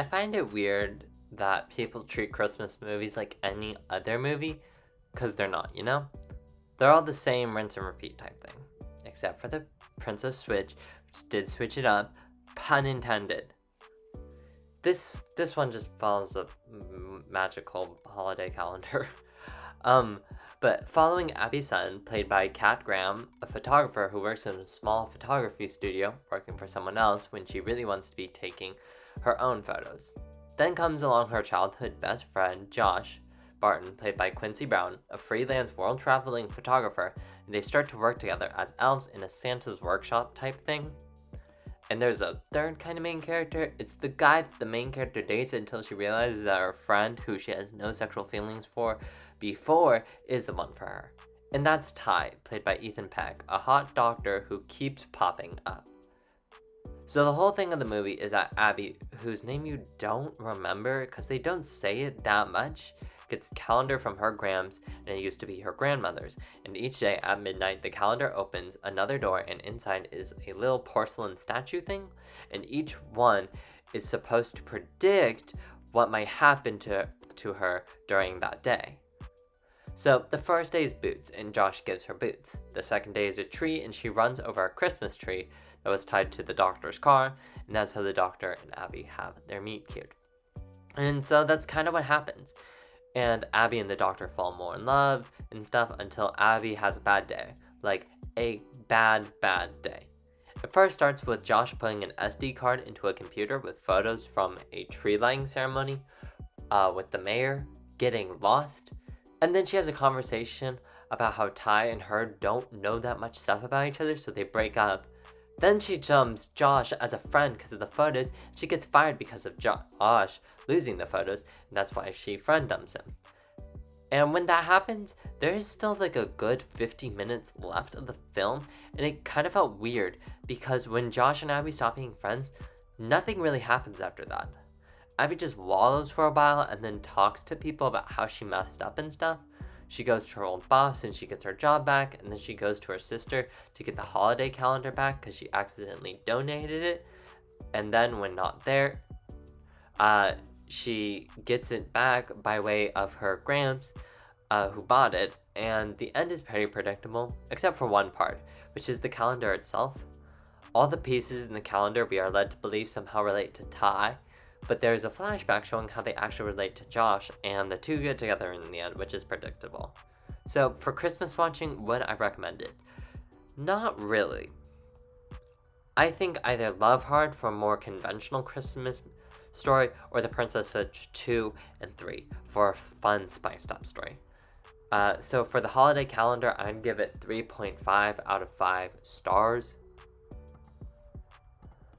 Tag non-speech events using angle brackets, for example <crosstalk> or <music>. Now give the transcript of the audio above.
I find it weird that people treat Christmas movies like any other movie because they're not, you know? They're all the same rinse and repeat type thing, except for the Princess Switch, which did switch it up, pun intended. This this one just follows a m- magical holiday <laughs> calendar. um, but following Abby Sutton, played by Kat Graham, a photographer who works in a small photography studio, working for someone else when she really wants to be taking her own photos. Then comes along her childhood best friend, Josh Barton, played by Quincy Brown, a freelance world traveling photographer, and they start to work together as elves in a Santa's workshop type thing. And there's a third kind of main character. It's the guy that the main character dates until she realizes that her friend, who she has no sexual feelings for before, is the one for her. And that's Ty, played by Ethan Peck, a hot doctor who keeps popping up. So the whole thing of the movie is that Abby, whose name you don't remember because they don't say it that much, gets calendar from her grams and it used to be her grandmother's. And each day at midnight, the calendar opens another door and inside is a little porcelain statue thing. And each one is supposed to predict what might happen to, to her during that day. So the first day is boots, and Josh gives her boots. The second day is a tree, and she runs over a Christmas tree that was tied to the doctor's car, and that's how the doctor and Abby have their meet cute. And so that's kind of what happens and Abby and the doctor fall more in love and stuff until Abby has a bad day. Like a bad, bad day. It first starts with Josh putting an SD card into a computer with photos from a tree lighting ceremony uh, with the mayor, getting lost, and then she has a conversation about how Ty and her don't know that much stuff about each other, so they break up. Then she jumps Josh as a friend because of the photos. She gets fired because of Josh losing the photos, and that's why she friend dumps him. And when that happens, there is still like a good 50 minutes left of the film, and it kind of felt weird because when Josh and Abby stop being friends, nothing really happens after that. Abby just wallows for a while and then talks to people about how she messed up and stuff. She goes to her old boss and she gets her job back, and then she goes to her sister to get the holiday calendar back because she accidentally donated it. And then, when not there, uh, she gets it back by way of her Gramps, uh, who bought it, and the end is pretty predictable, except for one part, which is the calendar itself. All the pieces in the calendar we are led to believe somehow relate to Ty, but there's a flashback showing how they actually relate to Josh, and the two get together in the end, which is predictable. So, for Christmas watching, would I recommend it? Not really. I think either Love Hard for a more conventional Christmas story, or The Princess Switch 2 and 3 for a fun spiced up story. Uh, so for the holiday calendar, I'd give it 3.5 out of 5 stars.